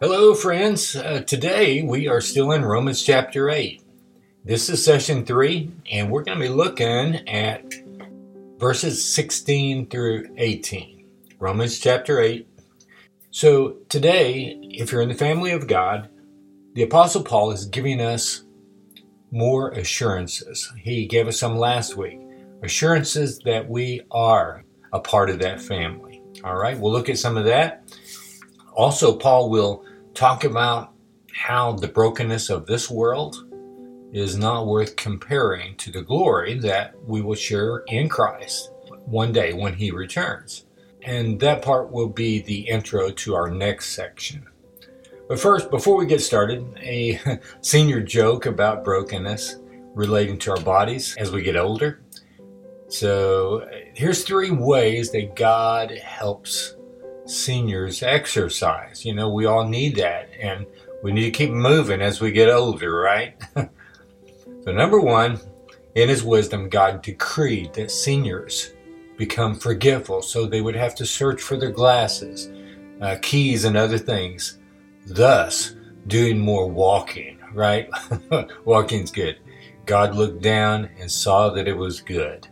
Hello, friends. Uh, today we are still in Romans chapter 8. This is session 3, and we're going to be looking at verses 16 through 18. Romans chapter 8. So, today, if you're in the family of God, the Apostle Paul is giving us more assurances. He gave us some last week. Assurances that we are a part of that family. All right, we'll look at some of that. Also, Paul will talk about how the brokenness of this world is not worth comparing to the glory that we will share in Christ one day when he returns. And that part will be the intro to our next section. But first, before we get started, a senior joke about brokenness relating to our bodies as we get older. So, here's three ways that God helps seniors exercise. You know, we all need that, and we need to keep moving as we get older, right? so, number one, in His wisdom, God decreed that seniors become forgetful, so they would have to search for their glasses, uh, keys, and other things, thus doing more walking, right? Walking's good. God looked down and saw that it was good.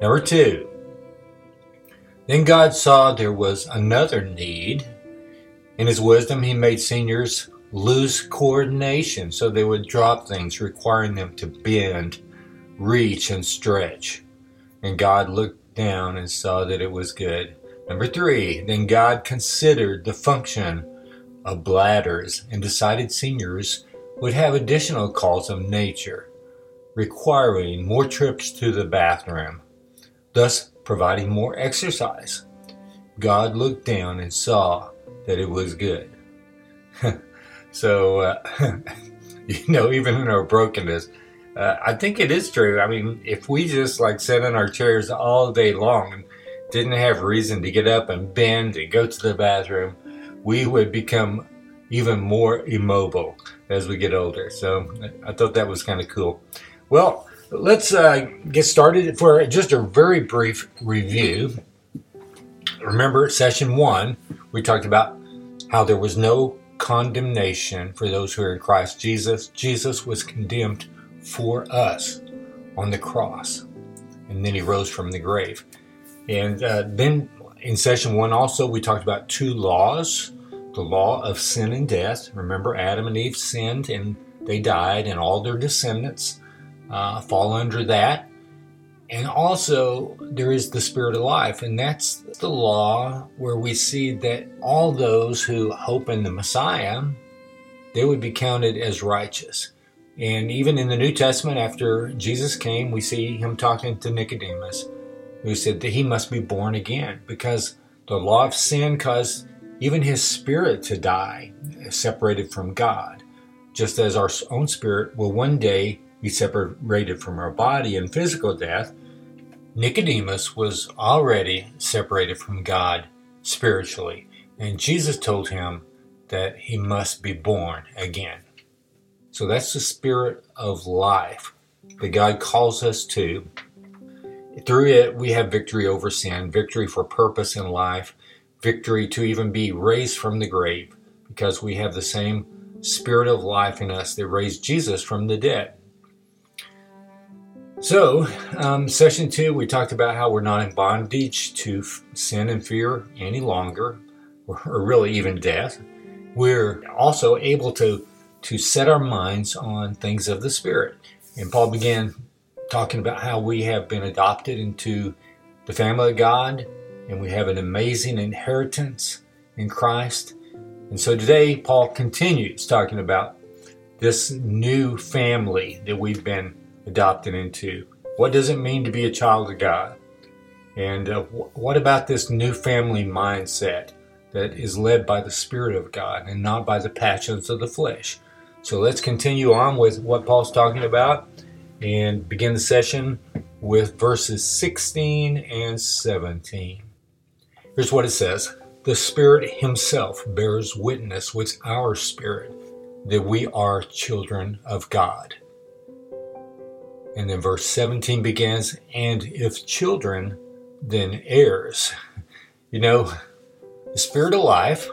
Number two, then God saw there was another need. In his wisdom, he made seniors lose coordination so they would drop things, requiring them to bend, reach, and stretch. And God looked down and saw that it was good. Number three, then God considered the function of bladders and decided seniors would have additional calls of nature, requiring more trips to the bathroom, thus providing more exercise. God looked down and saw that it was good. so, uh, you know, even in our brokenness, uh, I think it is true. I mean, if we just like sat in our chairs all day long and didn't have reason to get up and bend and go to the bathroom, we would become even more immobile as we get older. So I thought that was kind of cool. Well, let's uh, get started for just a very brief review. Remember, session one, we talked about how there was no condemnation for those who are in Christ Jesus. Jesus was condemned for us on the cross, and then he rose from the grave. And uh, then in session one, also, we talked about two laws the law of sin and death. Remember, Adam and Eve sinned and they died, and all their descendants uh, fall under that. And also, there is the spirit of life, and that's the law where we see that all those who hope in the Messiah, they would be counted as righteous. And even in the New Testament, after Jesus came, we see him talking to Nicodemus, who said that he must be born again because the law of sin caused even his spirit to die, separated from God, just as our own spirit will one day be separated from our body in physical death, Nicodemus was already separated from God spiritually, and Jesus told him that he must be born again. So that's the spirit of life that God calls us to. Through it, we have victory over sin, victory for purpose in life, victory to even be raised from the grave, because we have the same spirit of life in us that raised Jesus from the dead. So, um, session two, we talked about how we're not in bondage to f- sin and fear any longer, or, or really even death. We're also able to to set our minds on things of the Spirit. And Paul began talking about how we have been adopted into the family of God, and we have an amazing inheritance in Christ. And so today, Paul continues talking about this new family that we've been adopted into? What does it mean to be a child of God? And uh, what about this new family mindset that is led by the Spirit of God and not by the passions of the flesh? So let's continue on with what Paul's talking about and begin the session with verses 16 and 17. Here's what it says The Spirit Himself bears witness with our spirit that we are children of God. And then verse 17 begins, and if children, then heirs. You know, the spirit of life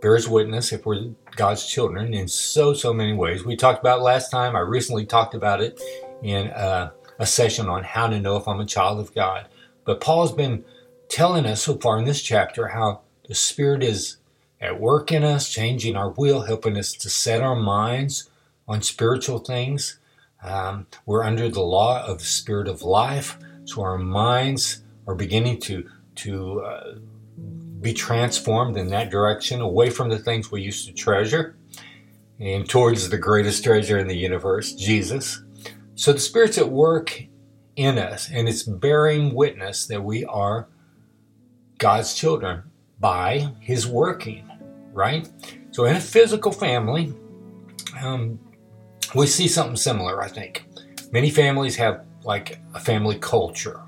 bears witness if we're God's children in so, so many ways. We talked about last time. I recently talked about it in uh, a session on how to know if I'm a child of God. But Paul's been telling us so far in this chapter how the Spirit is at work in us, changing our will, helping us to set our minds on spiritual things. Um, we're under the law of the Spirit of life, so our minds are beginning to to uh, be transformed in that direction, away from the things we used to treasure, and towards the greatest treasure in the universe, Jesus. So the Spirit's at work in us, and it's bearing witness that we are God's children by His working, right? So in a physical family, um, we see something similar, I think. Many families have like a family culture.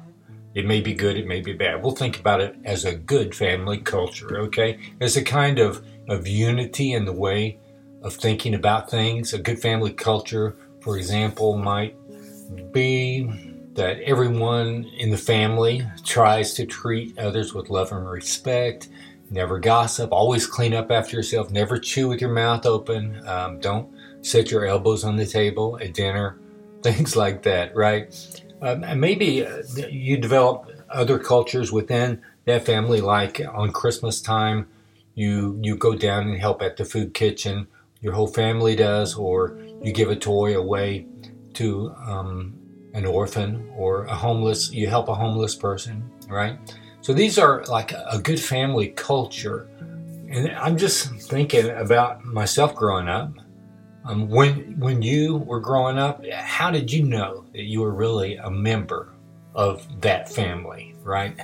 It may be good, it may be bad. We'll think about it as a good family culture, okay? As a kind of, of unity in the way of thinking about things. A good family culture, for example, might be that everyone in the family tries to treat others with love and respect, never gossip, always clean up after yourself, never chew with your mouth open, um, don't set your elbows on the table at dinner, things like that, right? Um, and maybe uh, you develop other cultures within that family, like on Christmas time, you you go down and help at the food kitchen. Your whole family does, or you give a toy away to um, an orphan or a homeless. You help a homeless person, right? So these are like a good family culture. And I'm just thinking about myself growing up. Um, when when you were growing up, how did you know that you were really a member of that family? Right?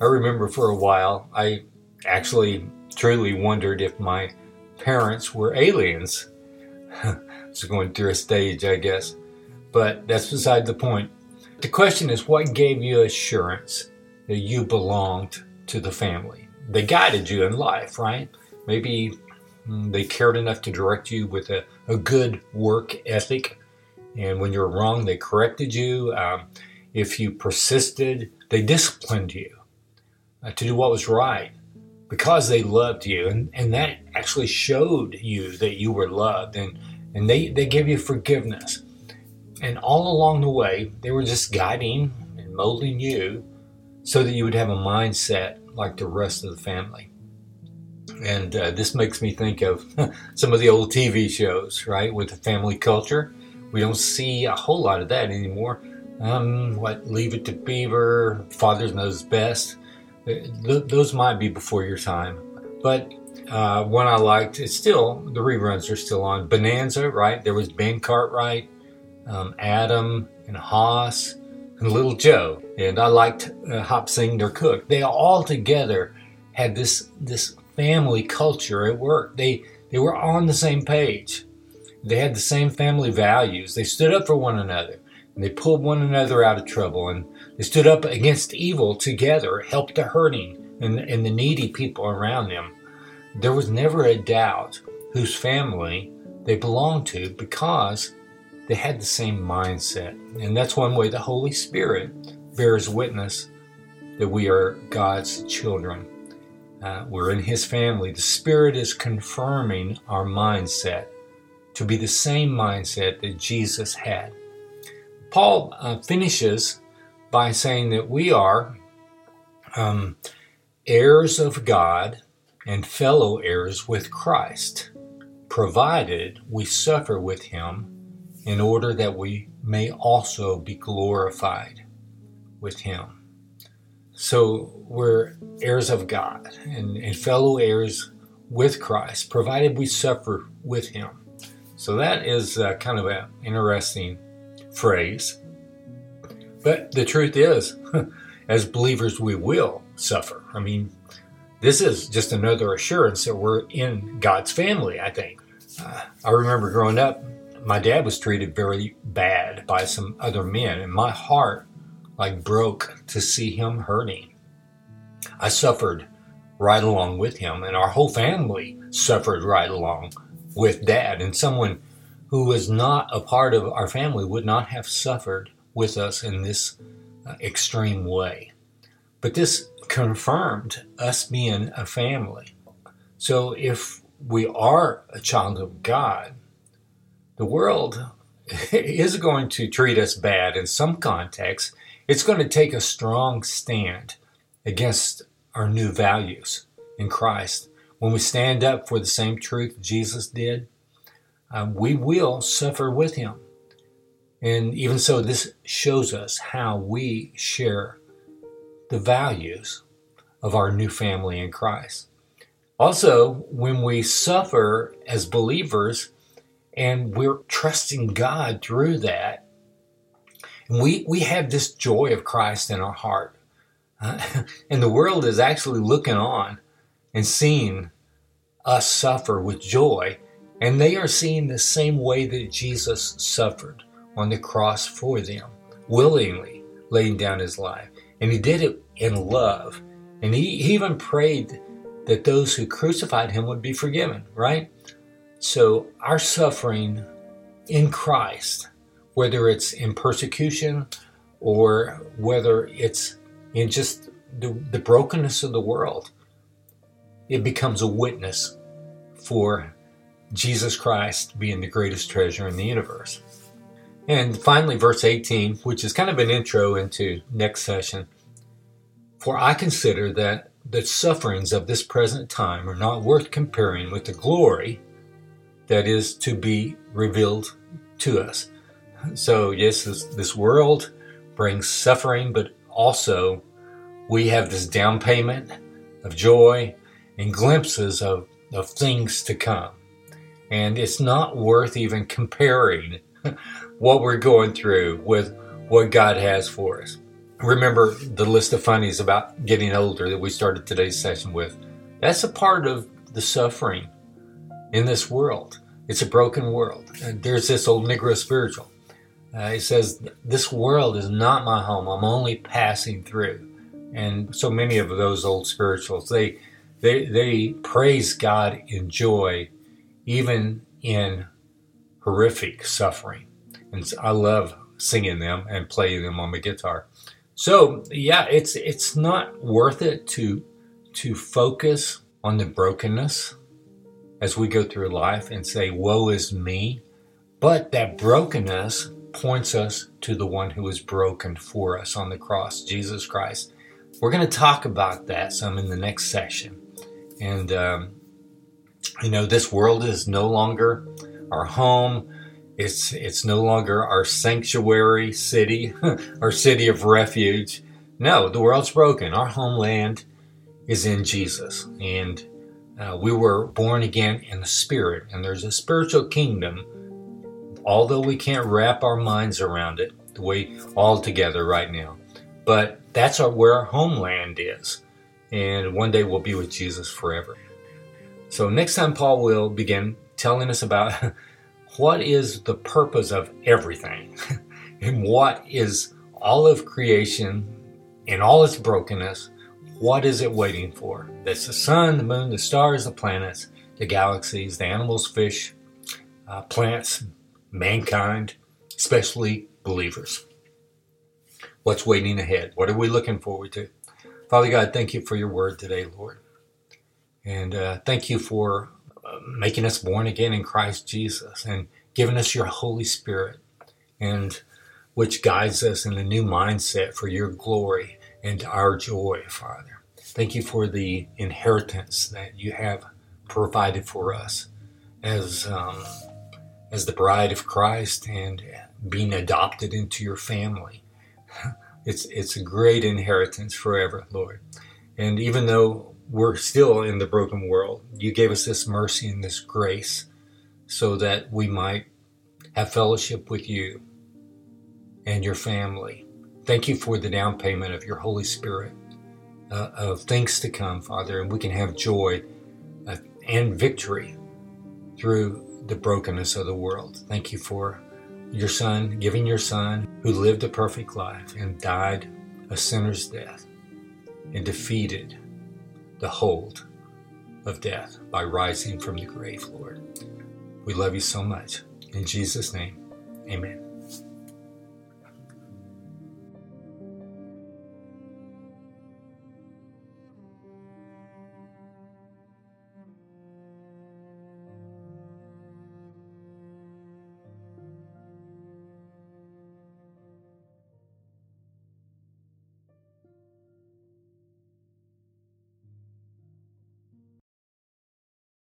I remember for a while, I actually truly wondered if my parents were aliens. it's going through a stage, I guess, but that's beside the point. The question is, what gave you assurance that you belonged to the family? They guided you in life, right? Maybe they cared enough to direct you with a, a good work ethic. And when you're wrong, they corrected you. Um, if you persisted, they disciplined you uh, to do what was right because they loved you. And, and that actually showed you that you were loved. And, and they, they gave you forgiveness. And all along the way, they were just guiding and molding you so that you would have a mindset like the rest of the family. And uh, this makes me think of some of the old TV shows, right, with the family culture. We don't see a whole lot of that anymore. Um, what Leave It to Beaver, Father Knows Best. Uh, th- those might be before your time. But uh, one I liked, it's still, the reruns are still on. Bonanza, right? There was Ben Cartwright, um, Adam, and Hoss, and Little Joe. And I liked uh, Hop Sing Der Cook. They all together had this, this family culture at work. They they were on the same page. They had the same family values. They stood up for one another and they pulled one another out of trouble and they stood up against evil together, helped the hurting and, and the needy people around them. There was never a doubt whose family they belonged to because they had the same mindset. And that's one way the Holy Spirit bears witness that we are God's children. Uh, we're in His family. The Spirit is confirming our mindset to be the same mindset that Jesus had. Paul uh, finishes by saying that we are um, heirs of God and fellow heirs with Christ, provided we suffer with Him in order that we may also be glorified with Him. So we're heirs of God and, and fellow heirs with Christ, provided we suffer with Him. So that is uh, kind of an interesting phrase. But the truth is, as believers, we will suffer. I mean, this is just another assurance that we're in God's family, I think. Uh, I remember growing up, my dad was treated very bad by some other men, and my heart like broke to see him hurting. I suffered right along with him, and our whole family suffered right along with dad. And someone who was not a part of our family would not have suffered with us in this uh, extreme way. But this confirmed us being a family. So if we are a child of God, the world is going to treat us bad in some contexts. It's going to take a strong stand against our new values in Christ. When we stand up for the same truth Jesus did, uh, we will suffer with him. And even so, this shows us how we share the values of our new family in Christ. Also, when we suffer as believers and we're trusting God through that, we, we have this joy of Christ in our heart. Uh, and the world is actually looking on and seeing us suffer with joy. And they are seeing the same way that Jesus suffered on the cross for them, willingly laying down his life. And he did it in love. And he, he even prayed that those who crucified him would be forgiven, right? So our suffering in Christ, whether it's in persecution or whether it's in just the, the brokenness of the world, it becomes a witness for Jesus Christ being the greatest treasure in the universe. And finally, verse 18, which is kind of an intro into next session. For I consider that the sufferings of this present time are not worth comparing with the glory that is to be revealed to us. So, yes, this, this world brings suffering, but also we have this down payment of joy and glimpses of, of things to come. And it's not worth even comparing what we're going through with what God has for us. Remember the list of funnies about getting older that we started today's session with. That's a part of the suffering in this world. It's a broken world. And There's this old Negro spiritual. Uh, he says, This world is not my home. I'm only passing through. And so many of those old spirituals, they, they, they praise God in joy, even in horrific suffering. And I love singing them and playing them on my guitar. So yeah, it's it's not worth it to to focus on the brokenness as we go through life and say, "Woe is me," but that brokenness points us to the one who was broken for us on the cross, Jesus Christ. We're going to talk about that some in the next section, and um, you know, this world is no longer our home. It's it's no longer our sanctuary city, our city of refuge. No, the world's broken. Our homeland is in Jesus, and uh, we were born again in the Spirit. And there's a spiritual kingdom, although we can't wrap our minds around it the way all together right now. But that's our, where our homeland is, and one day we'll be with Jesus forever. So next time, Paul will begin telling us about what is the purpose of everything and what is all of creation in all its brokenness what is it waiting for that's the sun the moon the stars the planets the galaxies the animals fish uh, plants mankind especially believers. What's waiting ahead? What are we looking forward to? Father god thank you for your word today lord. And uh, thank you for making us born again in Christ Jesus and giving us your Holy Spirit and which guides us in a new mindset for your glory and our joy, Father. Thank you for the inheritance that you have provided for us as um, as the bride of Christ and being adopted into your family. It's it's a great inheritance forever, Lord. And even though we're still in the broken world. You gave us this mercy and this grace so that we might have fellowship with you and your family. Thank you for the down payment of your Holy Spirit, uh, of things to come, Father, and we can have joy uh, and victory through the brokenness of the world. Thank you for your Son, giving your Son, who lived a perfect life and died a sinner's death and defeated the hold of death by rising from the grave, Lord. We love you so much. In Jesus' name, amen.